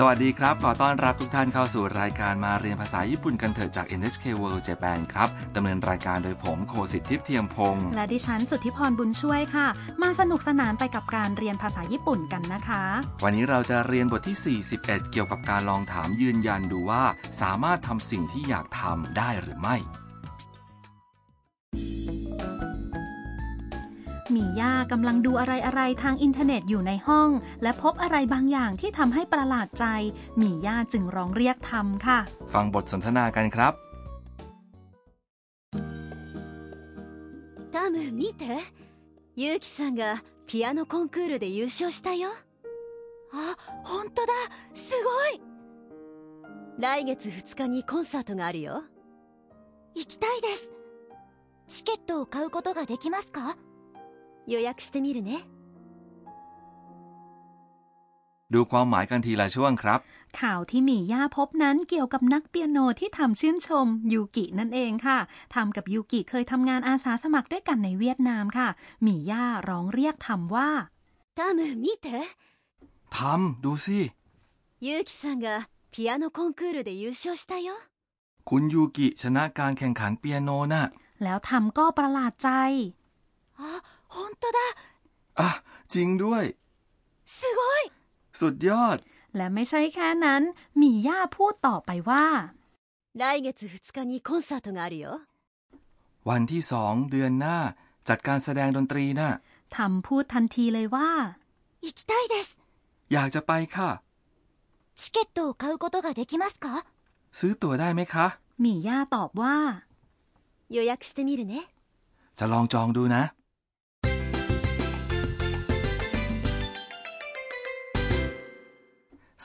สวัสดีครับ ขอต้อนรับทุกท่านเข้าสู่รายการมาเรียนภาษาญี่ปุ่นกันเถอะจาก NHK World Japan ครับดำเนินรายการโดยผมโคสิทธิ์ทิพย์เทียมพงศ์และดิฉันสุทธิพรบุญช่วยค่ะ มาสนุกสนานไปกับการเรียนภาษาญี่ปุ่นกันนะคะ วันนี้เราจะเรียนบทที่ 41 เกี่ยวกับการลองถามยืนยันดูว่า สามารถทำสิ่งที่อยากทำได้หรือไม่ มีย่ากำลังดูอะไรอะไรๆทางอินเทอร์เน็ตอยู่ในห้อง และพบอะไรบางอย่างที่ทำให้ประหลาดใจหมีย่าจึงร้องเรียกทำค่ะ ฟังบทสนทนากันครับ タム見てユウキさんがピアノコンクールで優勝したよあ本当だすごい来月2日にコンサートがあるよ行きたいですチケットを買うことができますか 予約してみるね ดูความหมายกันทีละช่วงครับ ข่าวที่หมีย่าพบนั้นเกี่ยวกับนักเปียโนที่ทำชื่นชมยูกินั่นเองค่ะทำกับยูกิเคยทำงานอาสาสมัครด้วยกันในเวียดนามค่ะหมีย่าร้องเรียกทำว่า タム見て ทำดูสิ ユウキさんがピアノコンクールで優勝したよ คุณยูกิชนะการแข่งขันเปียโนน่ะ แล้วทำก็ประหลาดใจ あ 本当だ อ่ะ จริงด้วย すごい สุดยอด และไม่ใช่แค่นั้นหมีย่าพูดต่อไปว่า 来月2日にコンサートがあるよ วันที่สองเดือนหน้า จัดการแสดงดนตรีน่ะ ทำพูดทันทีเลยว่า 行きたいです อยากจะไปค่ะ チケットを買うことができますか ซื้อตั๋วได้ไหมคะ หมีย่าตอบว่า 予約してみるね จะลองจองดูนะ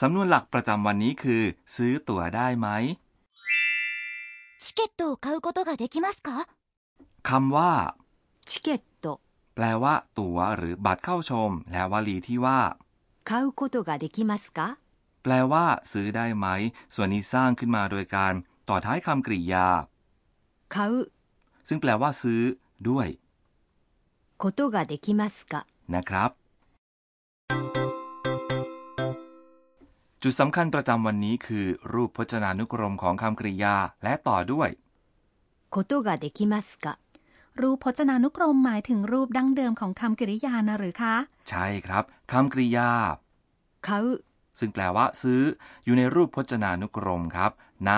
สำนวนหลักประจำวันนี้คือ ซื้อตั๋วได้ไหม チケットを買うことができますか คำว่า チケット แปลว่า ตั๋วหรือบัตรเข้าชม และวลีที่ว่า 買うことができますか แปลว่า ซื้อได้ไหม ส่วนนี้สร้างขึ้นมาโดยการ ต่อท้ายคำกริยา 買う ซึ่งแปลว่า ซื้อ ด้วย ことができますか นะครับ จุดสำคัญประจำวันนี้คือ รูปพจนานุกรมของคำกริยา และต่อด้วย ことができますか รูปพจนานุกรมหมายถึงรูปดั้งเดิมของคำกริยานะหรือคะ ใช่ครับคำกริยา 買う ซึ่งแปลว่า ซื้อ อยู่ในรูปพจนานุกรมครับน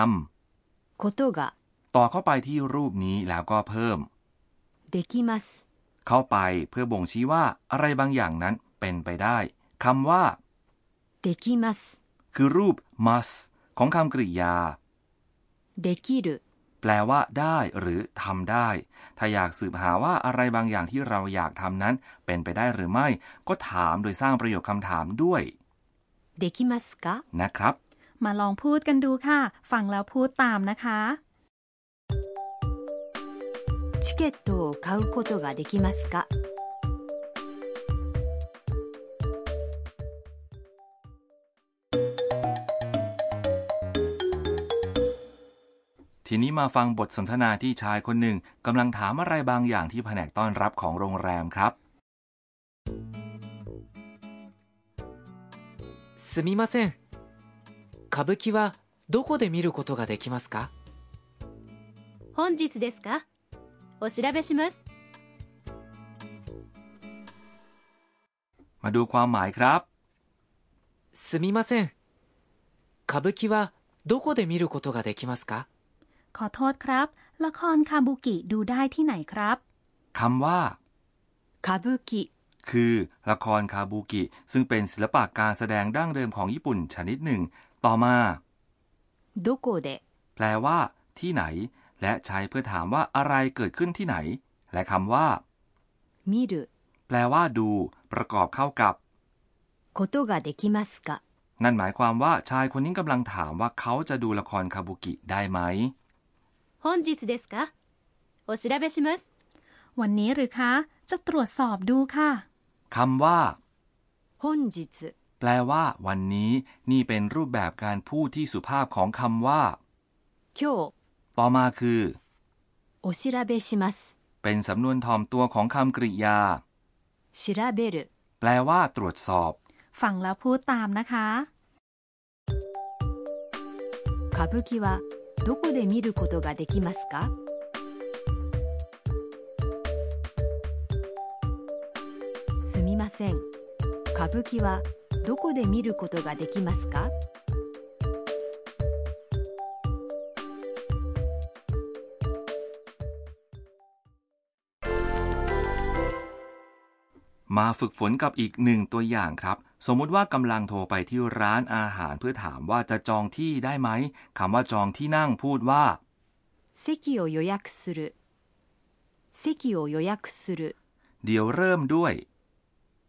ことが ำต่อเข้าไปที่รูปนี้แล้วก็เพิ่ม できます เข้าไปเพื่อบ่งชี้ว่าอะไรบางอย่างนั้นเป็นไปได้คำว่า できます คือรูป must ของคำกริยา できる แปลว่า ได้หรือทำได้ ถ้าอยากสืบหาว่าอะไรบางอย่างที่เราอยากทำนั้น เป็นไปได้หรือไม่ ก็ถามโดยสร้างประโยคคำถามด้วย できますか นะครับ มาลองพูดกันดูค่ะ ฟังแล้วพูดตามนะคะ チケットを買うことができますか มาฟังบทสนทนาที่ชายคนหนึ่งกำลังถามอะไรบางอย่างที่แผนกต้อนรับของโรงแรมครับ すみません歌舞伎はどこで見ることができますか本日ですかお調べします มาดูความหมายครับ すみません歌舞伎はどこで見ることができますか ขอโทษครับ ละครคาบุกิดูได้ที่ไหนครับคำว่าคาบุกิคือละครคาบุกิ ซึ่งเป็นศิลปะการแสดงดั้งเดิมของญี่ปุ่นชนิดหนึ่ง ต่อมาโดโกเดแปลว่า ที่ไหน และใช้เพื่อถามว่าอะไรเกิดขึ้นที่ไหน และคำว่ามิรุแปลว่าดู ประกอบเข้ากับことができますかนั่นหมายความว่าชายคนนี้กำลังถามว่าเขาจะดูละครคาบุกิได้ไหม 本日ですかお調べします วันนี้หรือคะ จะตรวจสอบดูค่ะ คำว่า 本日 แปลว่า วันนี้ นี่เป็นรูปแบบการพูดที่สุภาพของคำว่า 今日 ต่อมาคือ お調べします เป็นสำนวนทอมตัวของคำกริยา 調べる แปลว่า ตรวจสอบ ฟังแล้วพูดตามนะคะ 歌舞伎は どこで見ることができますか？すみません。歌舞伎はどこで見ることができますか？ มาฝึกฝนกับอีกหนึ่งตัวอย่างครับ สมมุติว่ากำลังโทรไปที่ร้านอาหารเพื่อถามว่าจะจองที่ได้ไหมคำว่าจองที่นั่งพูดว่า 席を予約する席を予約する เดี๋ยวเริ่มด้วย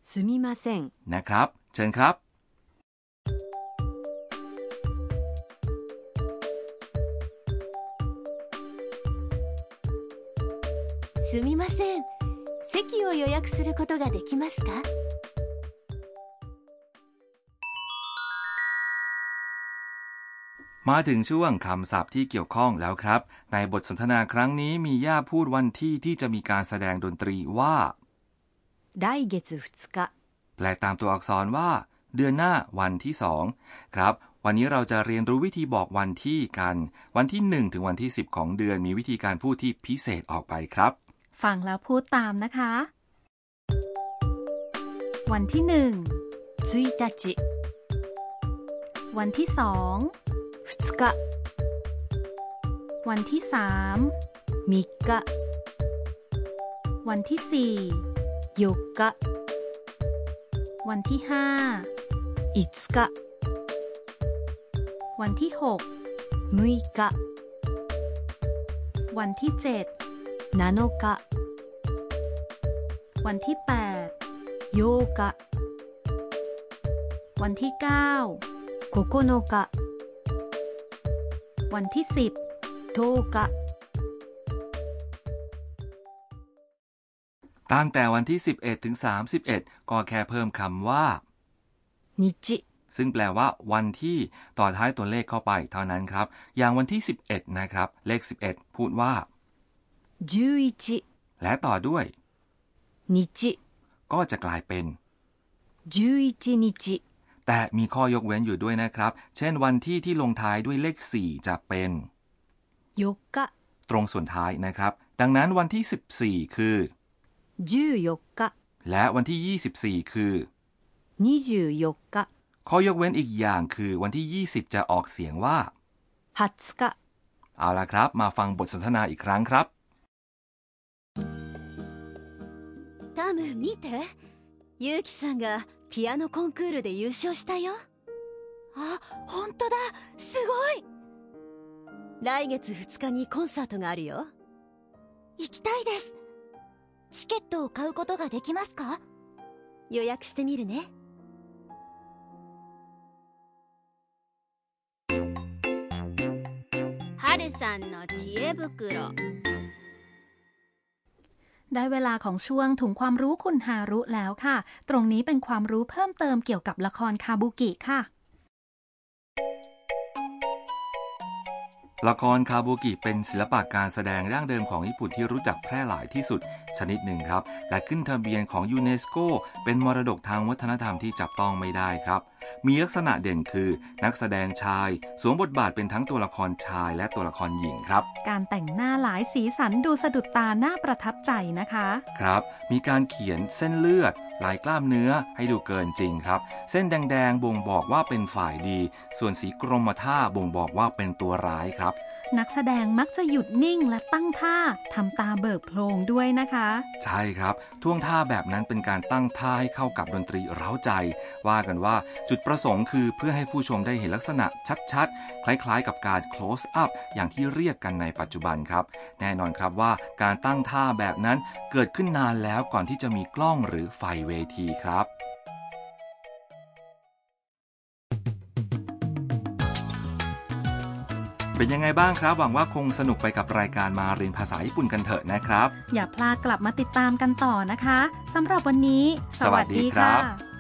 すみません นะครับ เชิญครับ すみません 席を予約することができますか มาถึงช่วงคำศัพท์ที่เกี่ยวข้องแล้วครับ ในบทสนทนาครั้งนี้มีย่าพูดวันที่ที่จะมีการแสดงดนตรีว่า 来月2日 แปลตามตัวอักษรว่า เดือนหน้าวันที่สองครับ วันนี้เราจะเรียนรู้วิธีบอกวันที่กัน วันที่ 1 ถึงวันที่ 10 ของเดือนมีวิธีการพูดที่พิเศษออกไปครับ ฟังแล้วพูดตามนะคะ วันที่หนึ่งจุยตัจิวันที่สองฟุตกะวันที่สามมิกะวันที่สี่โยกะวันที่ห้าอิสกะวันที่หกมุยกะวันที่เจ็ด 7日 วันที่แปด 8日 วันที่เก้า 9日 วันที่สิบ 10日 ตั้งแต่วันที่ 11 ถึง 31 ก็แค่เพิ่มคำว่า 日 ซึ่งแปลว่า วันที่ต่อท้ายตัวเลขเข้าไปเท่านั้นครับ อย่างวันที่ 11 นะครับ เลข 11 พูดว่า 11และต่อด้วย นิจก็จะกลายเป็น11นิจแต่มีข้อยกเว้นอยู่ด้วยนะครับ เช่นวันที่ที่ลงท้ายด้วยเลข 4 จะเป็นยกะตรงส่วนท้ายนะครับ ดังนั้นวันที่ 14 คือ14ะและวันที่ 24 คือ24ะข้อยกเว้นอีกอย่างคือวันที่ 20 จะออกเสียงว่า20ะเอาละครับ มาฟังบทสนทนาอีกครั้งครับ タム見て。ユウキさんがピアノコンクールで優勝したよ。あ本当だ。すごい。来月2日にコンサートがあるよ。行きたいです。チケットを買うことができますか？予約してみるね。春さんの知恵袋。 ได้เวลาของช่วงถุงความรู้คุณฮารุแล้วค่ะ ตรงนี้เป็นความรู้เพิ่มเติมเกี่ยวกับละครคาบุกิค่ะ ละครคาบุกิเป็นศิลปะการแสดงดั้งเดิมของญี่ปุ่นที่รู้จักแพร่หลายที่สุดชนิดหนึ่งครับ และขึ้นทะเบียนของยูเนสโกเป็นมรดกทางวัฒนธรรมที่จับต้องไม่ได้ครับ มีลักษณะเด่นคือ นักแสดงชาย สวมบทบาทเป็นทั้งตัวละครชายและตัวละครหญิงครับ การแต่งหน้าหลายสีสันดูสะดุดตาน่าประทับใจนะคะ ครับ มีการเขียนเส้นเลือดลายกล้ามเนื้อให้ดูเกินจริงครับ เส้นแดงๆบ่งบอกว่าเป็นฝ่ายดี ส่วนสีกรมท่าบ่งบอกว่าเป็นตัวร้ายครับ นักแสดงมักจะหยุดนิ่งและตั้งท่าทำตาเบิกโพลงด้วยนะคะ ใช่ครับ ท่วงท่าแบบนั้นเป็นการตั้งท่าให้เข้ากับดนตรีเร้าใจ ว่ากันว่าจุดประสงค์คือเพื่อให้ผู้ชมได้เห็นลักษณะชัดๆ คล้ายๆ กับการ close up อย่างที่เรียกกันในปัจจุบันครับ แน่นอนครับว่าการตั้งท่าแบบนั้นเกิดขึ้นนานแล้วก่อนที่จะมีกล้องหรือไฟเวทีครับ เป็นยังไงบ้างครับ หวังว่าคงสนุกไปกับรายการมาเรียนภาษาญี่ปุ่นกันเถอะนะครับ อย่าพลาดกลับมาติดตามกันต่อนะคะสำหรับวันนี้ สวัสดีครับ